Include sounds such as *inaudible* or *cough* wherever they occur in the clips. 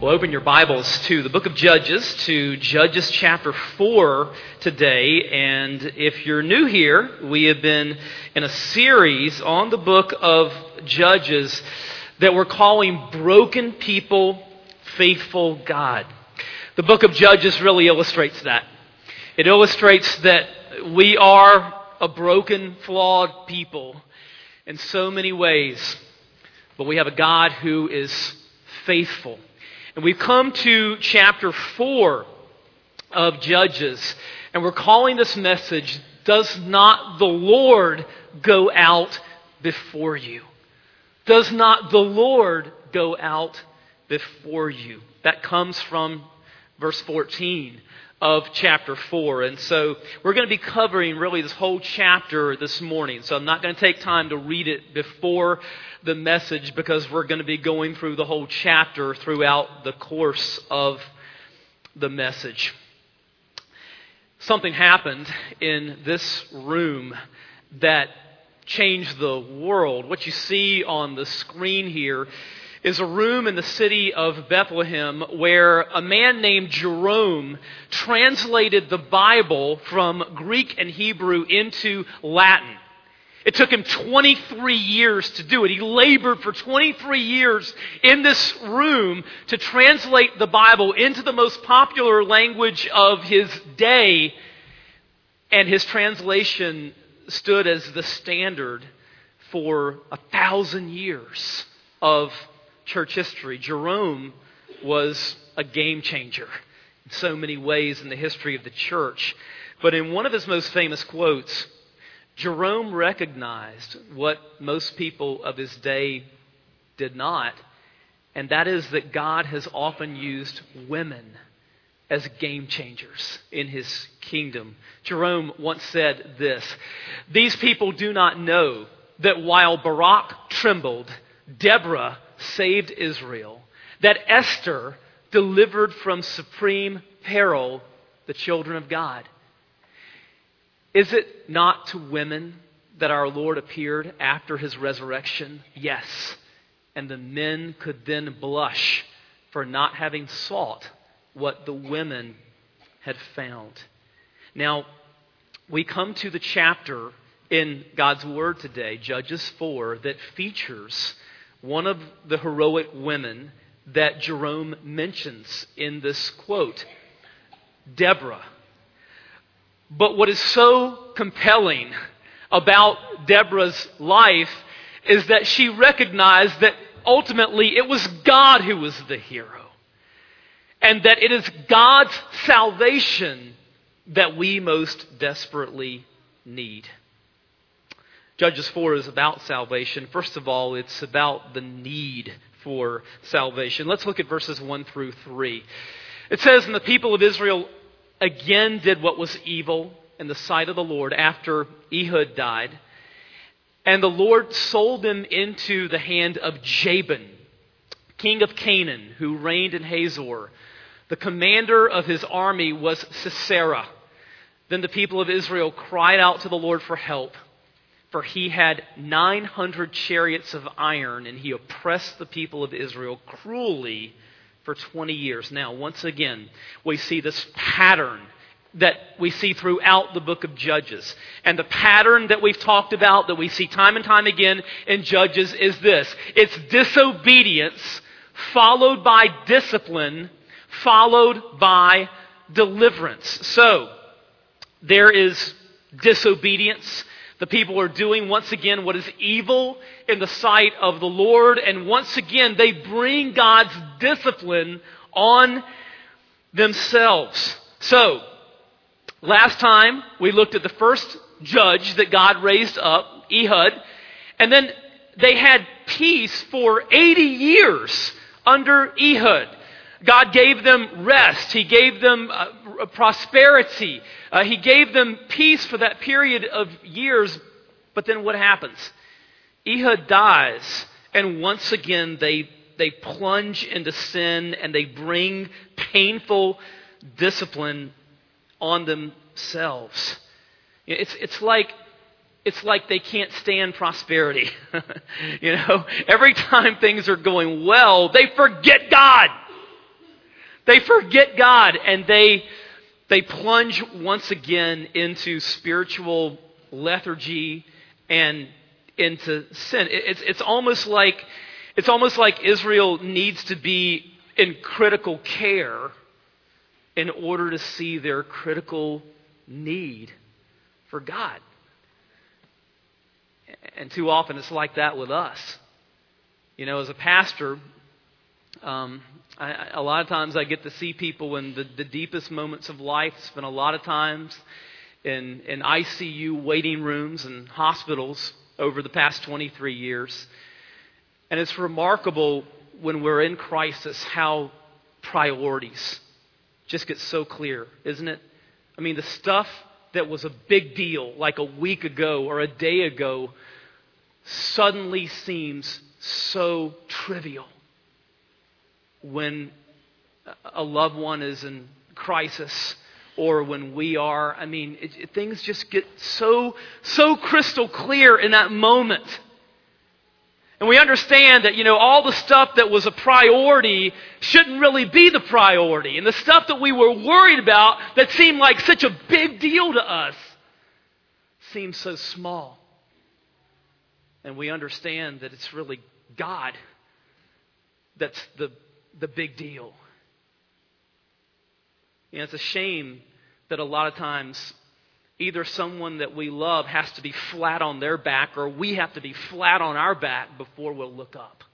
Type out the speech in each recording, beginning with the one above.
Well, open your Bibles to the book of Judges, to Judges chapter 4 today. And if you're new here, we have been in a series on the book of Judges that we're calling Broken People, Faithful God. The book of Judges really illustrates that. It illustrates that we are a broken, flawed people in so many ways, but we have a God who is faithful. And we've come to chapter 4 of Judges, and we're calling this message, Does Not the Lord Go Out Before You? Does not the Lord go out before you? That comes from verse 14 of chapter 4. And so we're going to be covering really this whole chapter this morning. So I'm not going to take time to read it before the message because we're going to be going through the whole chapter throughout the course of the message. Something happened in this room that changed the world. What you see on the screen here is a room in the city of Bethlehem where a man named Jerome translated the Bible from Greek and Hebrew into Latin. It took him 23 years to do it. He labored for 23 years in this room to translate the Bible into the most popular language of his day. And his translation stood as the standard for a thousand years of church history. Jerome was a game changer in so many ways in the history of the church. But in one of his most famous quotes, Jerome recognized what most people of his day did not, and that is that God has often used women as game changers in his kingdom. Jerome once said this These people do not know that while Barak trembled, Deborah saved Israel, that Esther delivered from supreme peril the children of God. Is it not to women that our Lord appeared after his resurrection? Yes. And the men could then blush for not having sought what the women had found. Now, we come to the chapter in God's Word today, Judges 4, that features one of the heroic women that Jerome mentions in this quote Deborah. But what is so compelling about Deborah's life is that she recognized that ultimately it was God who was the hero. And that it is God's salvation that we most desperately need. Judges 4 is about salvation. First of all, it's about the need for salvation. Let's look at verses 1 through 3. It says, And the people of Israel again did what was evil in the sight of the Lord after Ehud died. And the Lord sold them into the hand of Jabin, king of Canaan, who reigned in Hazor. The commander of his army was Sisera. Then the people of Israel cried out to the Lord for help for he had 900 chariots of iron, and he oppressed the people of Israel cruelly for 20 years. Now, once again, we see this pattern that we see throughout the book of Judges. And the pattern that we've talked about, that we see time and time again in Judges, is this it's disobedience followed by discipline, followed by deliverance. So, there is disobedience the people are doing once again what is evil in the sight of the Lord, and once again they bring God's discipline on themselves. So, last time we looked at the first judge that God raised up, Ehud, and then they had peace for 80 years under Ehud. God gave them rest. He gave them uh, prosperity. Uh, he gave them peace for that period of years. But then what happens? Ehud dies, and once again they, they plunge into sin and they bring painful discipline on themselves. It's, it's like it's like they can't stand prosperity. *laughs* you know, every time things are going well, they forget God. They forget God and they they plunge once again into spiritual lethargy and into sin. It's, it's almost like it's almost like Israel needs to be in critical care in order to see their critical need for God. And too often it's like that with us. You know, as a pastor, um, A lot of times I get to see people in the, the deepest moments of life, spend a lot of times in, in ICU waiting rooms and hospitals over the past 23 years. And it's remarkable when we're in crisis how priorities just get so clear, isn't it? I mean, the stuff that was a big deal like a week ago or a day ago suddenly seems so trivial when a loved one is in crisis or when we are. I mean, it, it, things just get so, so crystal clear in that moment. And we understand that, you know, all the stuff that was a priority shouldn't really be the priority. And the stuff that we were worried about that seemed like such a big deal to us seems so small. And we understand that it's really God that's the, the big deal. You know, it's a shame that a lot of times either someone that we love has to be flat on their back or we have to be flat on our back before we'll look up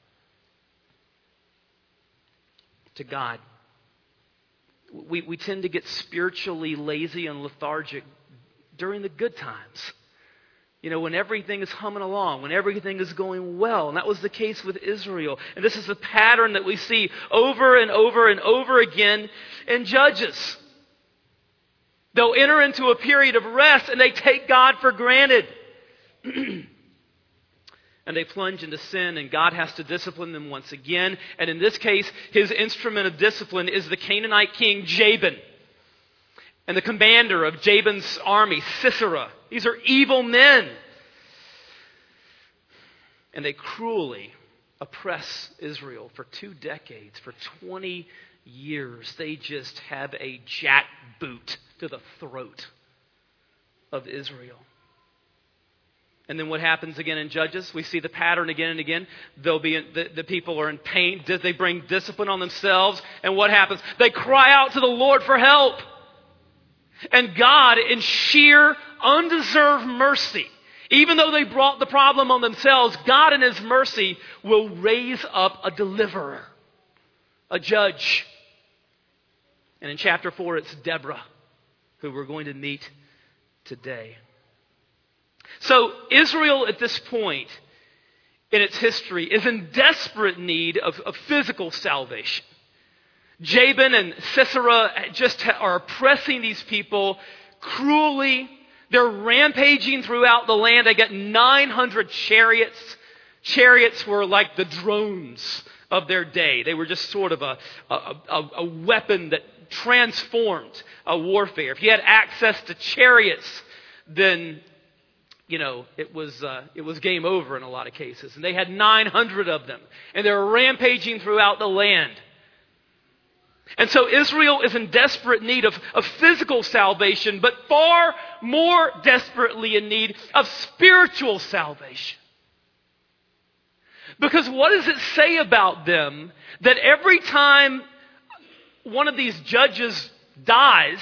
to God. We, we tend to get spiritually lazy and lethargic during the good times. You know, when everything is humming along, when everything is going well. And that was the case with Israel. And this is the pattern that we see over and over and over again in Judges. They'll enter into a period of rest and they take God for granted. *clears throat* and they plunge into sin, and God has to discipline them once again. And in this case, his instrument of discipline is the Canaanite king Jabin and the commander of Jabin's army, Sisera. These are evil men. And they cruelly oppress Israel for two decades, for 20 years. They just have a jackboot to the throat of Israel. And then what happens again in Judges? We see the pattern again and again. They'll be in, the, the people are in pain. They bring discipline on themselves. And what happens? They cry out to the Lord for help. And God, in sheer undeserved mercy, even though they brought the problem on themselves, God in His mercy will raise up a deliverer, a judge. And in chapter 4, it's Deborah who we're going to meet today. So, Israel at this point in its history is in desperate need of, of physical salvation. Jabin and Sisera just are oppressing these people cruelly. They're rampaging throughout the land. They get 900 chariots. Chariots were like the drones of their day. They were just sort of a, a, a, a weapon that transformed a warfare. If you had access to chariots, then you know it was uh, it was game over in a lot of cases. And they had 900 of them, and they were rampaging throughout the land. And so Israel is in desperate need of, of physical salvation, but far more desperately in need of spiritual salvation. Because what does it say about them that every time one of these judges dies,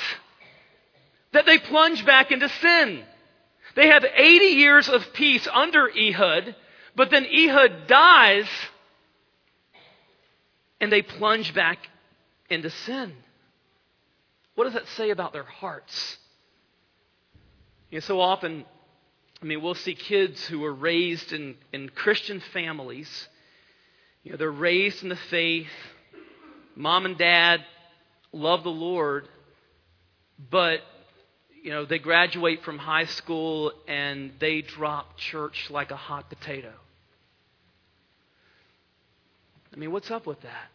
that they plunge back into sin? They have 80 years of peace under Ehud, but then Ehud dies and they plunge back into sin. What does that say about their hearts? You know, so often, I mean, we'll see kids who are raised in, in Christian families. You know, they're raised in the faith. Mom and dad love the Lord, but you know, they graduate from high school and they drop church like a hot potato. I mean, what's up with that?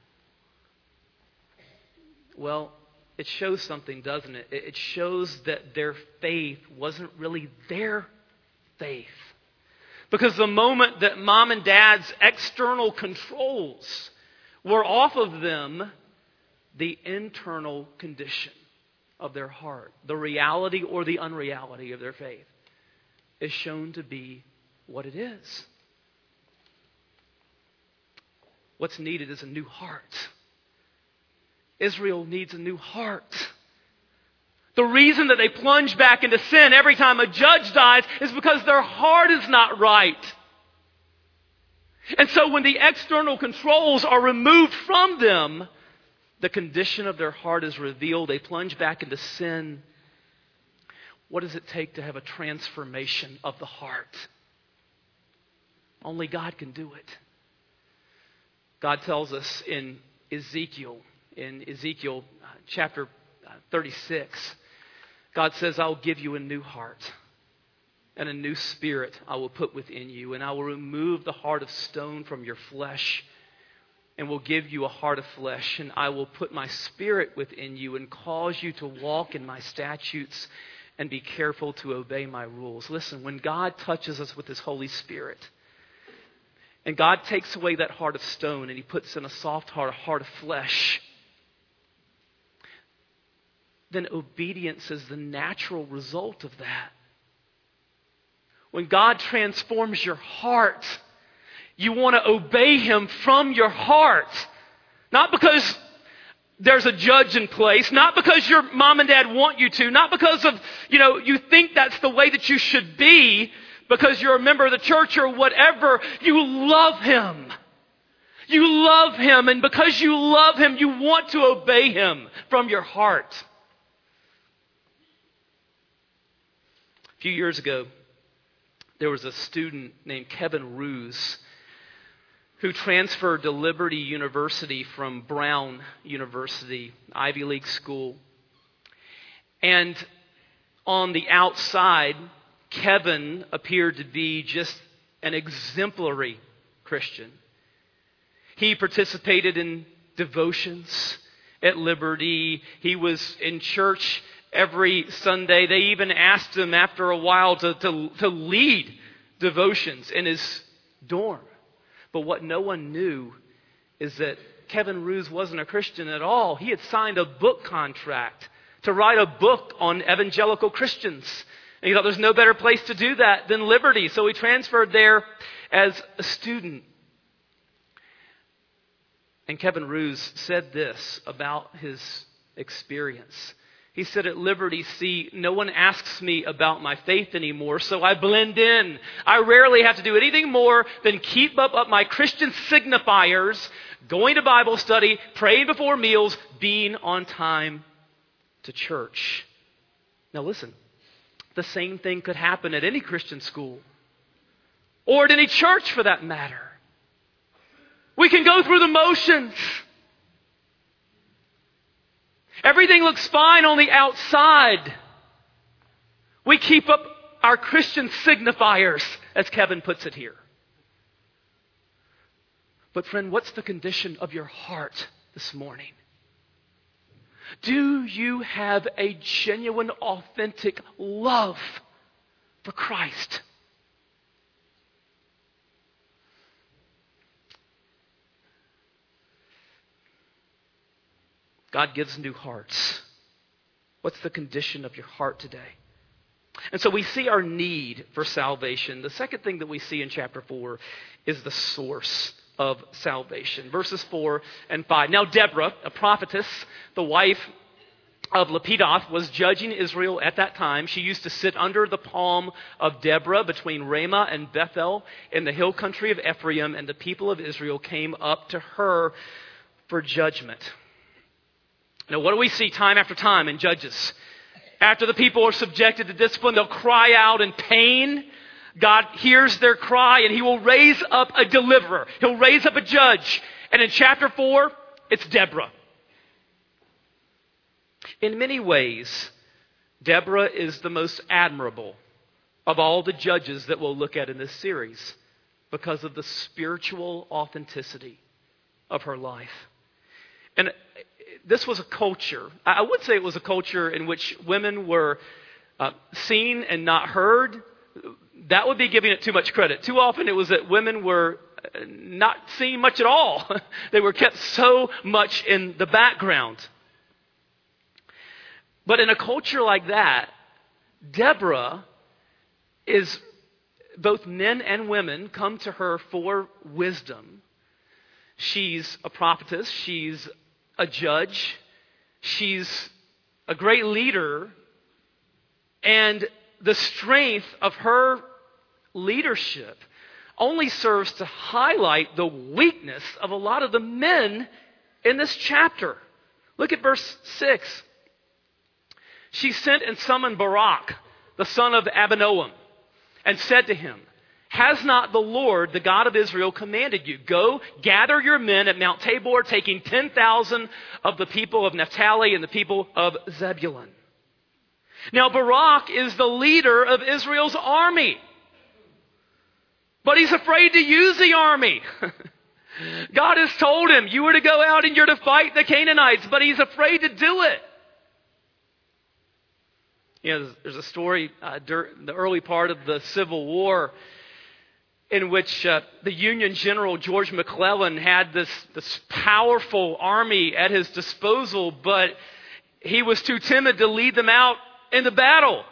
Well, it shows something, doesn't it? It shows that their faith wasn't really their faith. Because the moment that mom and dad's external controls were off of them, the internal condition of their heart, the reality or the unreality of their faith, is shown to be what it is. What's needed is a new heart. Israel needs a new heart. The reason that they plunge back into sin every time a judge dies is because their heart is not right. And so when the external controls are removed from them, the condition of their heart is revealed. They plunge back into sin. What does it take to have a transformation of the heart? Only God can do it. God tells us in Ezekiel, in Ezekiel uh, chapter uh, 36, God says, I'll give you a new heart and a new spirit I will put within you, and I will remove the heart of stone from your flesh and will give you a heart of flesh, and I will put my spirit within you and cause you to walk in my statutes and be careful to obey my rules. Listen, when God touches us with his Holy Spirit, and God takes away that heart of stone and he puts in a soft heart, a heart of flesh, then obedience is the natural result of that. When God transforms your heart, you want to obey Him from your heart. Not because there's a judge in place, not because your mom and dad want you to, not because of, you know, you think that's the way that you should be, because you're a member of the church or whatever. You love Him. You love Him, and because you love Him, you want to obey Him from your heart. A few years ago, there was a student named Kevin Roose who transferred to Liberty University from Brown University, Ivy League school. And on the outside, Kevin appeared to be just an exemplary Christian. He participated in devotions at Liberty. He was in church every Sunday. They even asked him after a while to, to, to lead devotions in his dorm. But what no one knew is that Kevin Roose wasn't a Christian at all. He had signed a book contract to write a book on evangelical Christians. And he thought there's no better place to do that than Liberty. So he transferred there as a student. And Kevin Roose said this about his experience. He said at Liberty, see, no one asks me about my faith anymore, so I blend in. I rarely have to do anything more than keep up, up my Christian signifiers, going to Bible study, praying before meals, being on time to church. Now listen, the same thing could happen at any Christian school or at any church for that matter. We can go through the motions. Everything looks fine on the outside. We keep up our Christian signifiers, as Kevin puts it here. But, friend, what's the condition of your heart this morning? Do you have a genuine, authentic love for Christ? God gives new hearts. What's the condition of your heart today? And so we see our need for salvation. The second thing that we see in chapter 4 is the source of salvation. Verses 4 and 5. Now, Deborah, a prophetess, the wife of Lapidoth, was judging Israel at that time. She used to sit under the palm of Deborah between Ramah and Bethel in the hill country of Ephraim, and the people of Israel came up to her for judgment. Now, what do we see time after time in Judges? After the people are subjected to discipline, they'll cry out in pain. God hears their cry and he will raise up a deliverer. He'll raise up a judge. And in chapter 4, it's Deborah. In many ways, Deborah is the most admirable of all the judges that we'll look at in this series because of the spiritual authenticity of her life. And this was a culture. I would say it was a culture in which women were uh, seen and not heard. That would be giving it too much credit. Too often it was that women were uh, not seen much at all. *laughs* they were kept so much in the background. But in a culture like that, Deborah is both men and women come to her for wisdom. She's a prophetess, she's a judge, she's a great leader, and the strength of her leadership only serves to highlight the weakness of a lot of the men in this chapter. Look at verse 6. She sent and summoned Barak, the son of Abinoam, and said to him, Has not the Lord, the God of Israel, commanded you, Go, gather your men at Mount Tabor, taking 10,000 of the people of Naphtali and the people of Zebulun? Now, Barak is the leader of Israel's army. But he's afraid to use the army. *laughs* God has told him, you are to go out and you're to fight the Canaanites, but he's afraid to do it. You know, there's a story uh, during the early part of the Civil War in which uh, the Union General George McClellan had this, this powerful army at his disposal, but he was too timid to lead them out into battle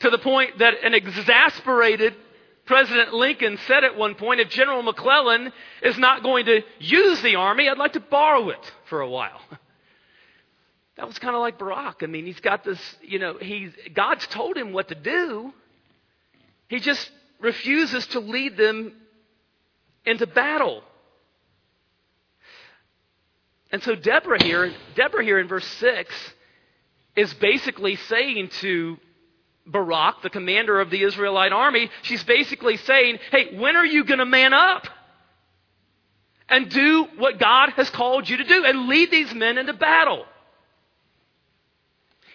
to the point that an exasperated President Lincoln said at one point if General McClellan is not going to use the army, I'd like to borrow it for a while. *laughs* That was kind of like Barak. I mean, he's got this, you know, he's, God's told him what to do. He just refuses to lead them into battle. And so Deborah here, Deborah here in verse 6 is basically saying to Barak, the commander of the Israelite army, she's basically saying, hey, when are you going to man up? And do what God has called you to do and lead these men into battle.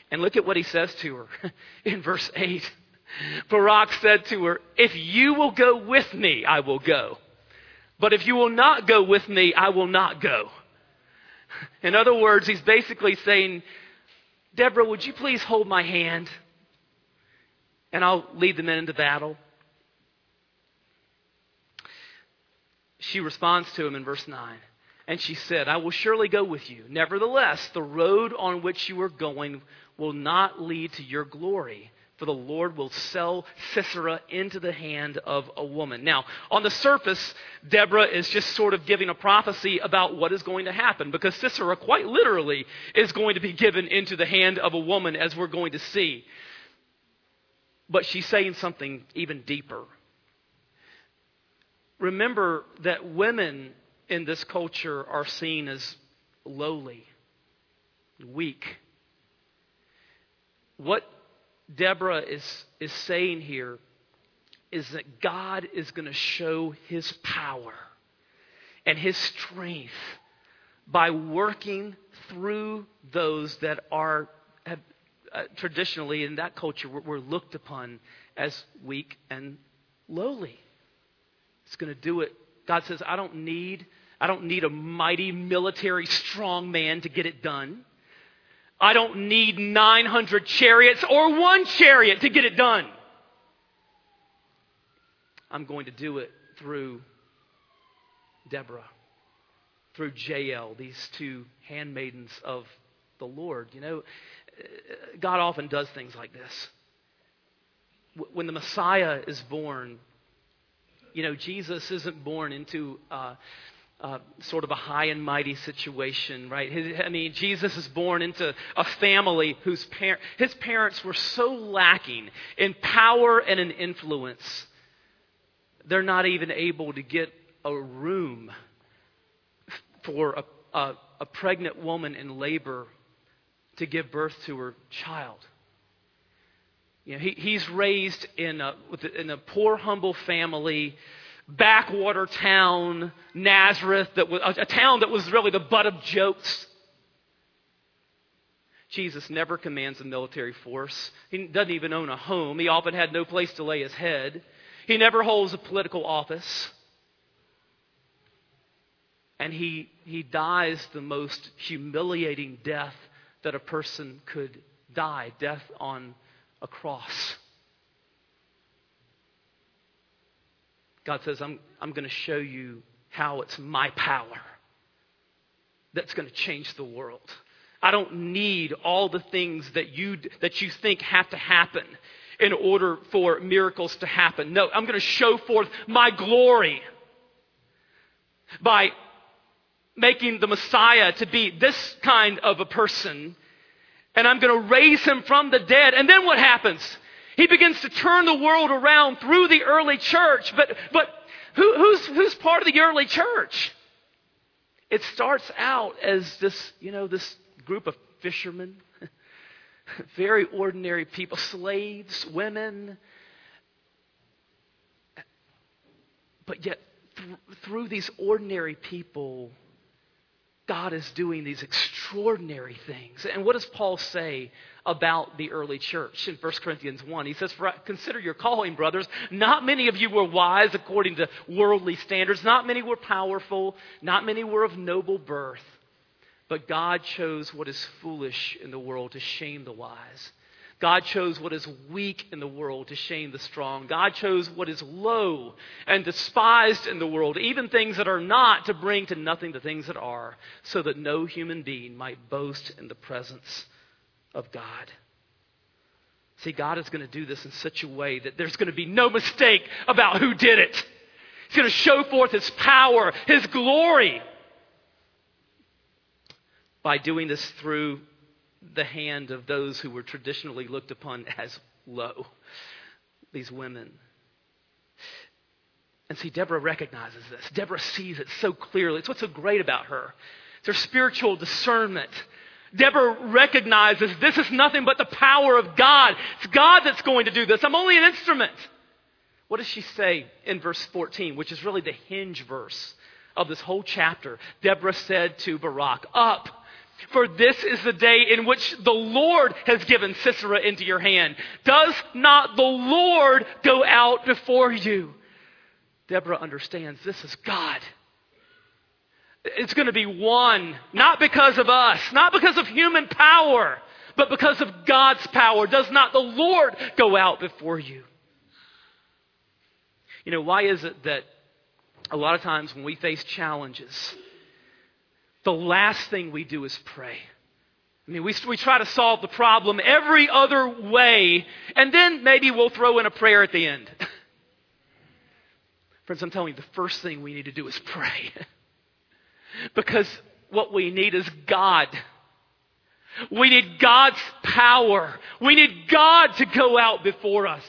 And look at what he says to her *laughs* in verse 8. Barak said to her, If you will go with me, I will go. But if you will not go with me, I will not go. In other words, he's basically saying, Deborah, would you please hold my hand? And I'll lead the men into battle. She responds to him in verse 9. And she said, I will surely go with you. Nevertheless, the road on which you are going will not lead to your glory, for the Lord will sell Sisera into the hand of a woman. Now, on the surface, Deborah is just sort of giving a prophecy about what is going to happen, because Sisera, quite literally, is going to be given into the hand of a woman, as we're going to see. But she's saying something even deeper. Remember that women in this culture are seen as lowly, weak, what Deborah is, is saying here is that God is going to show his power and his strength by working through those that are have, uh, traditionally in that culture were, were looked upon as weak and lowly. It's going to do it. God says, I don't need I don't need a mighty military strong man to get it done. I don't need 900 chariots or one chariot to get it done. I'm going to do it through Deborah, through Jael, these two handmaidens of the Lord. You know, God often does things like this. When the Messiah is born, you know, Jesus isn't born into uh, uh, sort of a high and mighty situation, right? His, I mean, Jesus is born into a family whose par- his parents were so lacking in power and in influence, they're not even able to get a room for a, a, a pregnant woman in labor to give birth to her child. You know, he, he's raised in a, in a poor, humble family backwater town, Nazareth, that was a town that was really the butt of jokes. Jesus never commands a military force. He doesn't even own a home. He often had no place to lay his head. He never holds a political office. And he, he dies the most humiliating death that a person could die death on a cross. God says, I'm, I'm going to show you how it's my power that's going to change the world. I don't need all the things that you, that you think have to happen in order for miracles to happen. No, I'm going to show forth my glory by making the Messiah to be this kind of a person. And I'm going to raise him from the dead. And then what happens? He begins to turn the world around through the early church. But, but who, who's, who's part of the early church? It starts out as this, you know, this group of fishermen, *laughs* very ordinary people, slaves, women. But yet, th- through these ordinary people, God is doing these extraordinary things. And what does Paul say about the early church in 1 Corinthians 1? He says, Consider your calling, brothers. Not many of you were wise according to worldly standards. Not many were powerful. Not many were of noble birth. But God chose what is foolish in the world to shame the wise. God chose what is weak in the world to shame the strong. God chose what is low and despised in the world, even things that are not, to bring to nothing the things that are, so that no human being might boast in the presence of God. See, God is going to do this in such a way that there's going to be no mistake about who did it. He's going to show forth His power, His glory, by doing this through the hand of those who were traditionally looked upon as low, these women. And see, Deborah recognizes this. Deborah sees it so clearly. It's what's so great about her. It's her spiritual discernment. Deborah recognizes this is nothing but the power of God. It's God that's going to do this. I'm only an instrument. What does she say in verse 14, which is really the hinge verse of this whole chapter? Deborah said to Barak, Up for this is the day in which the Lord has given Sisera into your hand. Does not the Lord go out before you? Deborah understands this is God. It's going to be won, not because of us, not because of human power, but because of God's power. Does not the Lord go out before you? You know, why is it that a lot of times when we face challenges, the last thing we do is pray. I mean, we, we try to solve the problem every other way, and then maybe we'll throw in a prayer at the end. *laughs* Friends, I'm telling you, the first thing we need to do is pray. *laughs* because what we need is God. We need God's power. We need God to go out before us.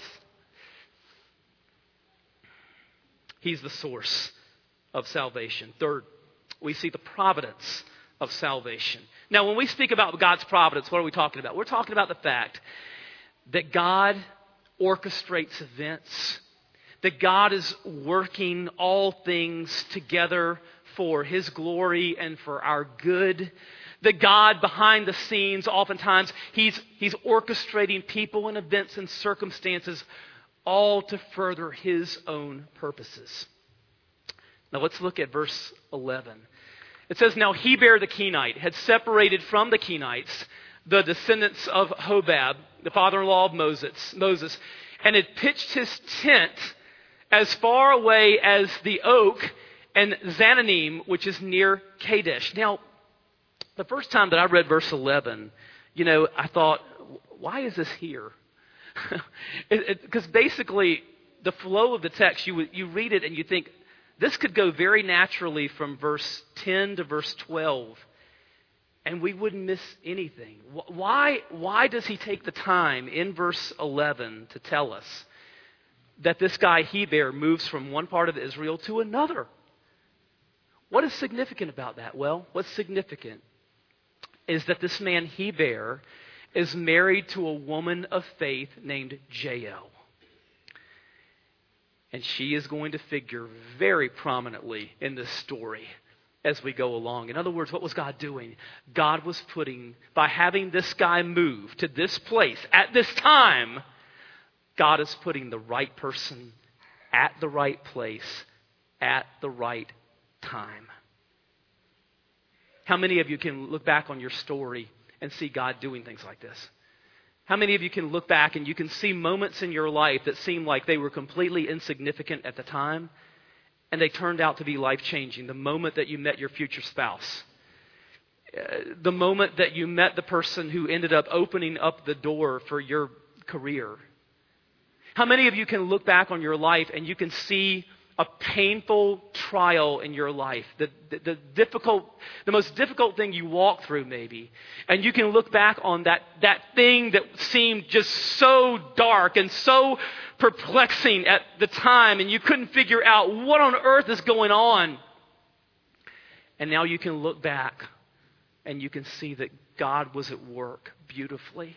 He's the source of salvation. Third, we see the providence of salvation. Now, when we speak about God's providence, what are we talking about? We're talking about the fact that God orchestrates events, that God is working all things together for His glory and for our good. That God, behind the scenes, oftentimes, He's, he's orchestrating people and events and circumstances all to further His own purposes. Now let's look at verse 11. It says, Now Heber the Kenite had separated from the Kenites the descendants of Hobab, the father in law of Moses, Moses, and had pitched his tent as far away as the oak and Zaanannim, which is near Kadesh. Now, the first time that I read verse 11, you know, I thought, why is this here? *laughs* Because basically, the flow of the text, you, you read it and you think, this could go very naturally from verse 10 to verse 12, and we wouldn't miss anything. Why, why does he take the time in verse 11 to tell us that this guy Heber moves from one part of Israel to another? What is significant about that? Well, what's significant is that this man Heber is married to a woman of faith named Jael and she is going to figure very prominently in this story as we go along. In other words, what was God doing? God was putting, by having this guy move to this place at this time, God is putting the right person at the right place at the right time. How many of you can look back on your story and see God doing things like this? How many of you can look back and you can see moments in your life that seem like they were completely insignificant at the time and they turned out to be life changing? The moment that you met your future spouse, uh, the moment that you met the person who ended up opening up the door for your career. How many of you can look back on your life and you can see a painful trial in your life, the, the, the, difficult, the most difficult thing you walk through, maybe, and you can look back on that, that thing that seemed just so dark and so perplexing at the time, and you couldn't figure out what on earth is going on. And now you can look back and you can see that God was at work beautifully,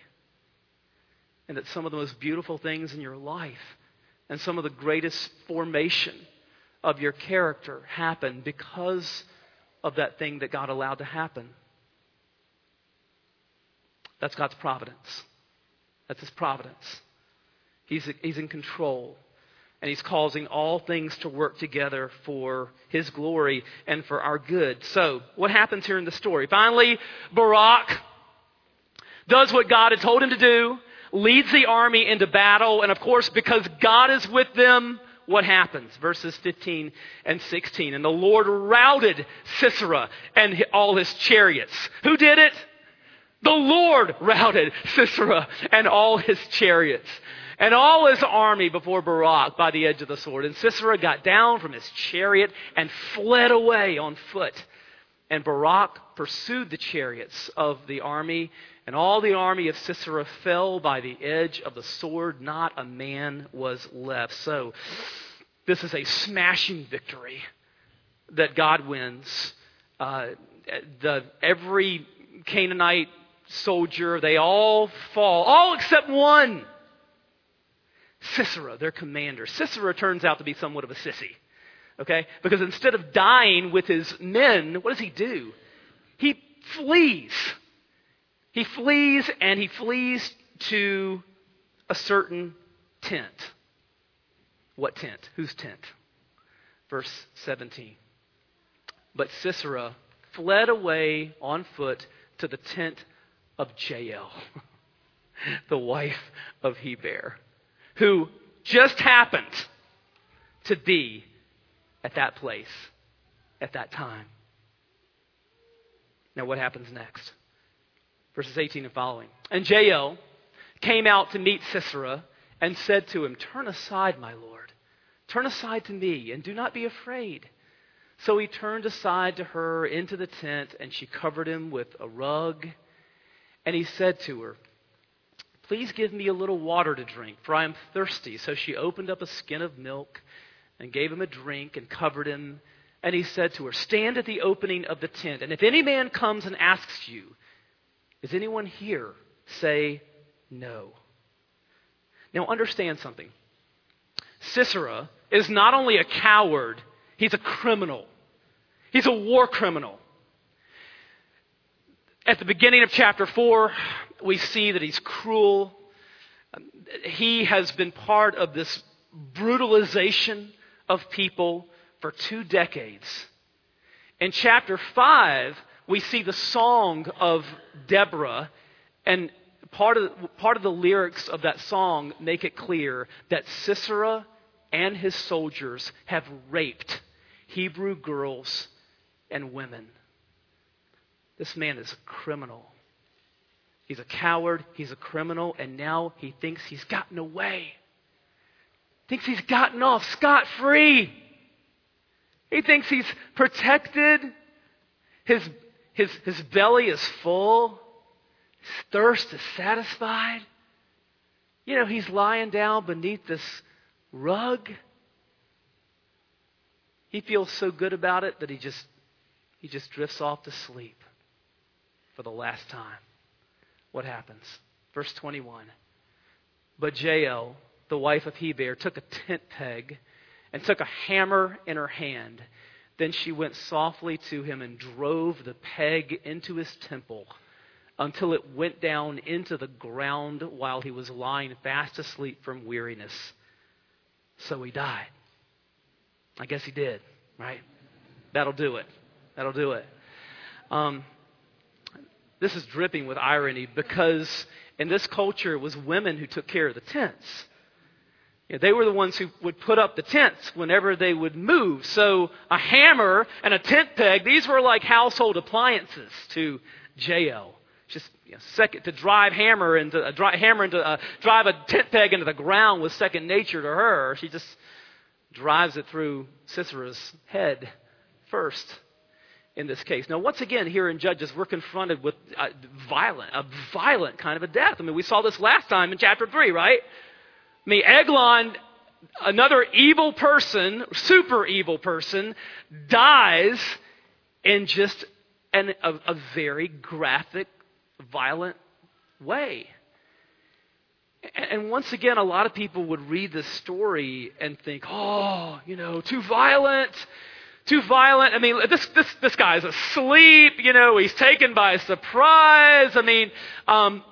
and that some of the most beautiful things in your life and some of the greatest formation of your character happen because of that thing that God allowed to happen. That's God's providence. That's His providence. He's, he's in control. And He's causing all things to work together for His glory and for our good. So, what happens here in the story? Finally, Barak does what God had told him to do leads the army into battle. And of course, because God is with them, what happens? Verses 15 and 16. And the Lord routed Sisera and all his chariots. Who did it? The Lord routed Sisera and all his chariots and all his army before Barak by the edge of the sword. And Sisera got down from his chariot and fled away on foot. And Barak pursued the chariots of the army and all the army of Sisera fell by the edge of the sword. Not a man was left. So, this is a smashing victory that God wins. Uh, the, every Canaanite soldier, they all fall, all except one. Sisera, their commander. Sisera turns out to be somewhat of a sissy. Okay? Because instead of dying with his men, what does he do? He flees. He flees and he flees to a certain tent. What tent? Whose tent? Verse 17. But Sisera fled away on foot to the tent of Jael, *laughs* the wife of Heber, who just happened to be at that place at that time. Now, what happens next? Verses 18 and following. And Jael came out to meet Sisera and said to him, Turn aside, my lord. Turn aside to me, and do not be afraid. So he turned aside to her into the tent, and she covered him with a rug. And he said to her, Please give me a little water to drink, for I am thirsty. So she opened up a skin of milk and gave him a drink and covered him. And he said to her, Stand at the opening of the tent, and if any man comes and asks you, is anyone here say no? Now, understand something. Sisera is not only a coward, he's a criminal. He's a war criminal. At the beginning of chapter 4, we see that he's cruel. He has been part of this brutalization of people for two decades. In chapter 5, we see the song of Deborah, and part of, part of the lyrics of that song make it clear that Sisera and his soldiers have raped Hebrew girls and women. This man is a criminal. He's a coward, he's a criminal, and now he thinks he's gotten away. Thinks he's gotten off scot free. He thinks he's protected. His his, his belly is full. His thirst is satisfied. You know, he's lying down beneath this rug. He feels so good about it that he just he just drifts off to sleep for the last time. What happens? Verse 21. But Jael, the wife of Heber, took a tent peg and took a hammer in her hand then she went softly to him and drove the peg into his temple until it went down into the ground while he was lying fast asleep from weariness. So he died. I guess he did, right? That'll do it. That'll do it. Um, this is dripping with irony because in this culture, it was women who took care of the tents. Know, they were the ones who would put up the tents whenever they would move. So a hammer and a tent peg, these were like household appliances to Jael. Just you know, second to drive hammer into a hammer into a, drive a tent peg into the ground was second nature to her. She just drives it through Sisera's head first in this case. Now, once again, here in Judges, we're confronted with a violent, a violent kind of a death. I mean, we saw this last time in chapter 3, right? I mean, Eglon, another evil person, super evil person, dies in just an, a, a very graphic, violent way. And once again, a lot of people would read this story and think, oh, you know, too violent, too violent. I mean, this, this, this guy's asleep, you know, he's taken by surprise. I mean, um,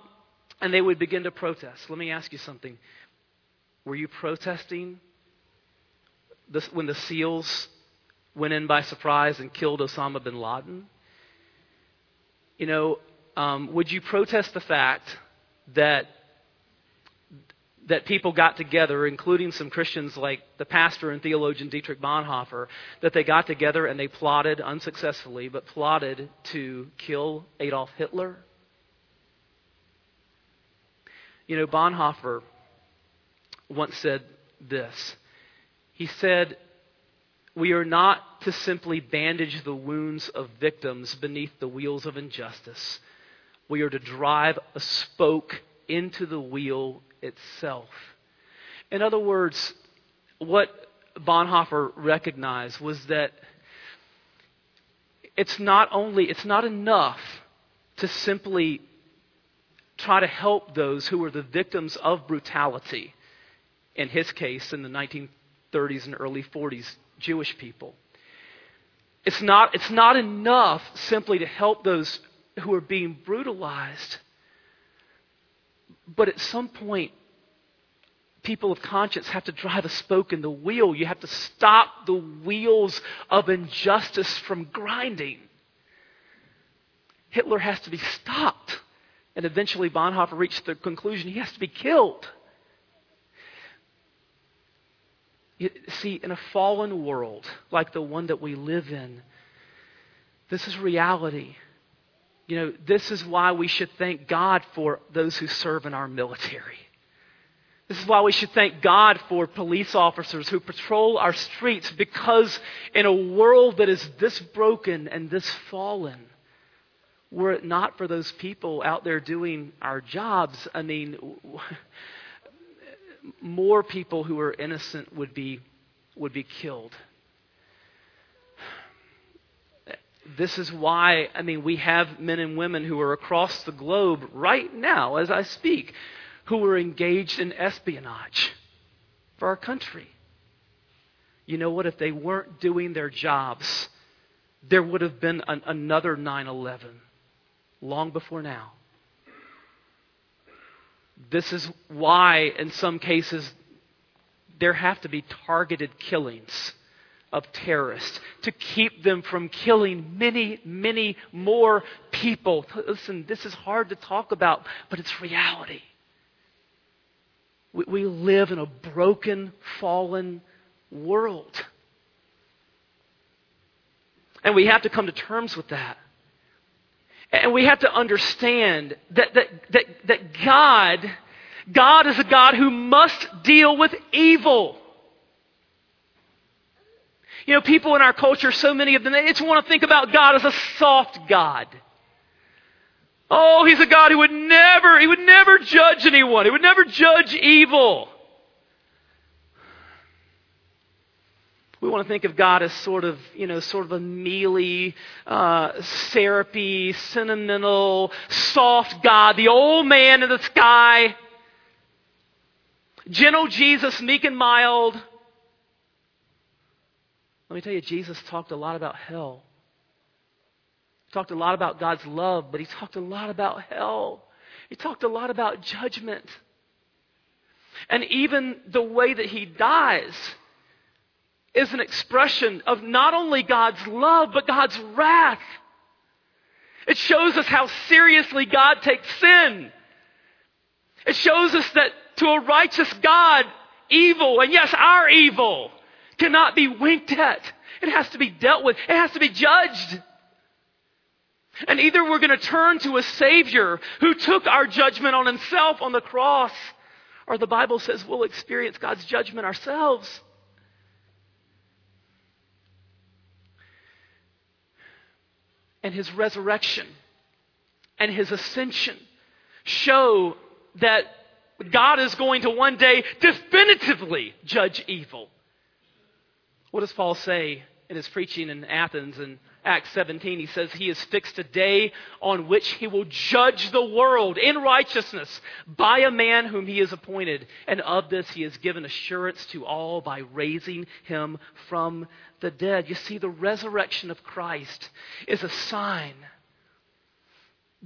and they would begin to protest. Let me ask you something. Were you protesting this, when the SEALs went in by surprise and killed Osama bin Laden? You know, um, would you protest the fact that that people got together, including some Christians like the pastor and theologian Dietrich Bonhoeffer, that they got together and they plotted unsuccessfully, but plotted to kill Adolf Hitler? You know, Bonhoeffer once said this. He said, We are not to simply bandage the wounds of victims beneath the wheels of injustice. We are to drive a spoke into the wheel itself. In other words, what Bonhoeffer recognized was that it's not only, it's not enough to simply try to help those who are the victims of brutality in his case, in the 1930s and early 40s, Jewish people. It's not, it's not enough simply to help those who are being brutalized. But at some point, people of conscience have to drive a spoke in the wheel. You have to stop the wheels of injustice from grinding. Hitler has to be stopped. And eventually, Bonhoeffer reached the conclusion he has to be killed. You see, in a fallen world like the one that we live in, this is reality. You know, this is why we should thank God for those who serve in our military. This is why we should thank God for police officers who patrol our streets because in a world that is this broken and this fallen, were it not for those people out there doing our jobs, I mean, more people who are innocent would be, would be killed. This is why, I mean, we have men and women who are across the globe right now, as I speak, who are engaged in espionage for our country. You know what? If they weren't doing their jobs, there would have been an, another 9 11 long before now. This is why, in some cases, there have to be targeted killings of terrorists to keep them from killing many, many more people. Listen, this is hard to talk about, but it's reality. We, we live in a broken, fallen world. And we have to come to terms with that. And we have to understand that, that, that, that God, God is a God who must deal with evil. You know, people in our culture, so many of them, they just want to think about God as a soft God. Oh, he's a God who would never, he would never judge anyone. He would never judge evil. We want to think of God as sort of, you know, sort of a mealy, uh, syrupy, sentimental, soft God, the old man in the sky, gentle Jesus, meek and mild. Let me tell you, Jesus talked a lot about hell. He talked a lot about God's love, but he talked a lot about hell. He talked a lot about judgment. And even the way that he dies is an expression of not only God's love, but God's wrath. It shows us how seriously God takes sin. It shows us that to a righteous God, evil, and yes, our evil, cannot be winked at. It has to be dealt with. It has to be judged. And either we're going to turn to a Savior who took our judgment on Himself on the cross, or the Bible says we'll experience God's judgment ourselves. And His resurrection and His ascension show that God is going to one day definitively judge evil. What does Paul say in his preaching in Athens in Acts 17? He says he has fixed a day on which he will judge the world in righteousness by a man whom he has appointed. And of this he has given assurance to all by raising him from the dead. You see, the resurrection of Christ is a sign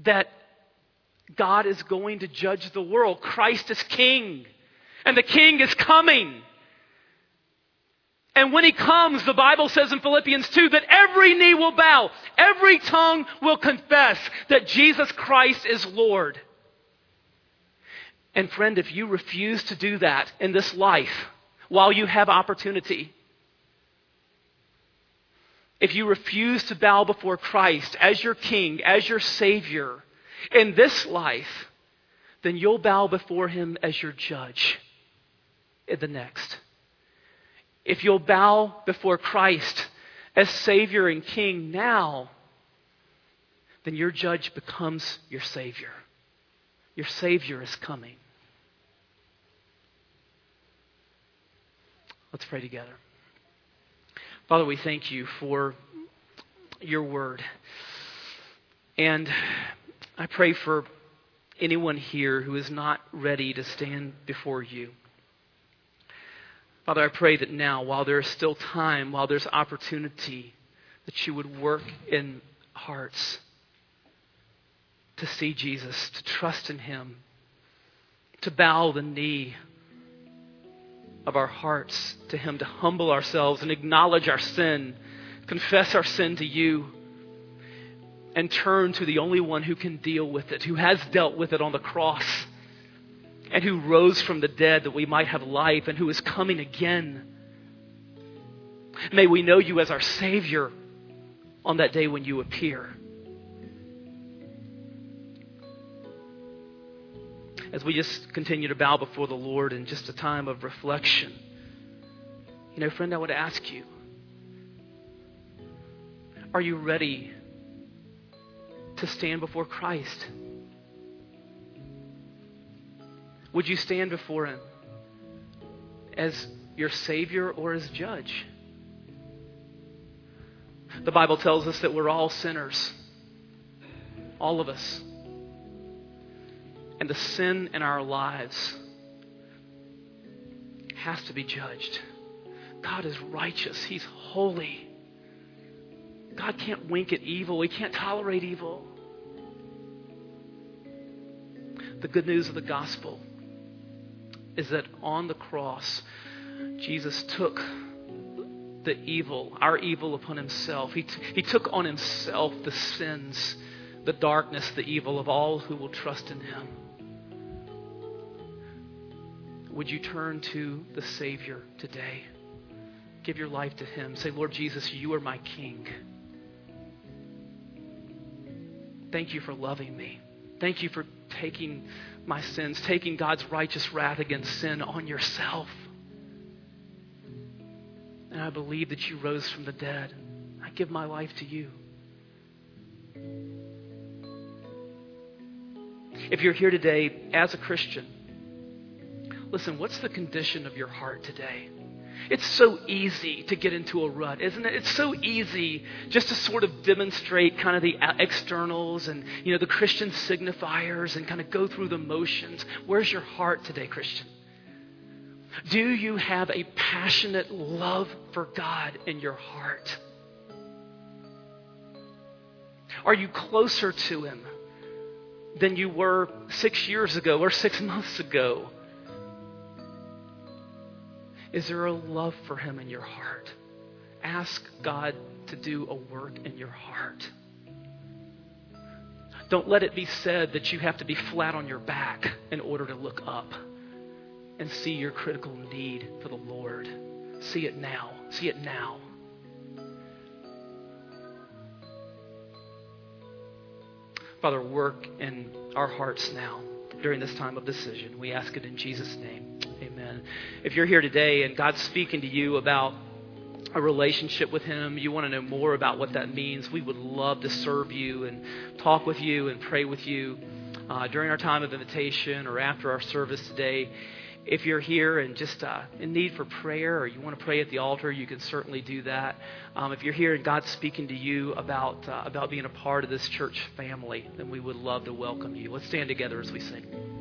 that God is going to judge the world. Christ is king, and the king is coming. And when he comes, the Bible says in Philippians 2 that every knee will bow, every tongue will confess that Jesus Christ is Lord. And friend, if you refuse to do that in this life while you have opportunity, if you refuse to bow before Christ as your King, as your Savior, in this life, then you'll bow before him as your judge in the next. If you'll bow before Christ as Savior and King now, then your judge becomes your Savior. Your Savior is coming. Let's pray together. Father, we thank you for your word. And I pray for anyone here who is not ready to stand before you. Father, I pray that now, while there is still time, while there's opportunity, that you would work in hearts to see Jesus, to trust in him, to bow the knee of our hearts to him, to humble ourselves and acknowledge our sin, confess our sin to you and turn to the only one who can deal with it, who has dealt with it on the cross, and who rose from the dead that we might have life, and who is coming again. May we know you as our Savior on that day when you appear. As we just continue to bow before the Lord in just a time of reflection, you know, friend, I would ask you are you ready to stand before Christ? Would you stand before Him as your Savior or as judge? The Bible tells us that we're all sinners, all of us. And the sin in our lives has to be judged. God is righteous, He's holy. God can't wink at evil, He can't tolerate evil. The good news of the gospel is that on the cross, Jesus took the evil, our evil, upon himself. He, t- he took on himself the sins, the darkness, the evil of all who will trust in him. Would you turn to the Savior today? Give your life to him. Say, Lord Jesus, you are my King. Thank you for loving me. Thank you for taking my sins, taking God's righteous wrath against sin on yourself. And I believe that you rose from the dead. I give my life to you. If you're here today as a Christian, listen, what's the condition of your heart today? It's so easy to get into a rut, isn't it? It's so easy just to sort of demonstrate kind of the externals and, you know, the Christian signifiers and kind of go through the motions. Where's your heart today, Christian? Do you have a passionate love for God in your heart? Are you closer to Him than you were six years ago or six months ago? Is there a love for Him in your heart? Ask God to do a work in your heart. Don't let it be said that you have to be flat on your back in order to look up and see your critical need for the Lord. See it now. See it now. Father, work in our hearts now during this time of decision. We ask it in Jesus' name. If you're here today and God's speaking to you about a relationship with Him, you want to know more about what that means, we would love to serve you and talk with you and pray with you uh, during our time of invitation or after our service today. If you're here and just uh, in need for prayer or you want to pray at the altar, you can certainly do that. Um, if you're here and God's speaking to you about, uh, about being a part of this church family, then we would love to welcome you. Let's stand together as we sing.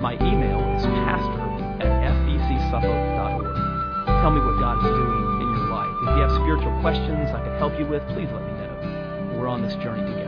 My email is pastor at fbcsuffolk.org. Tell me what God is doing in your life. If you have spiritual questions I can help you with, please let me know. We're on this journey together.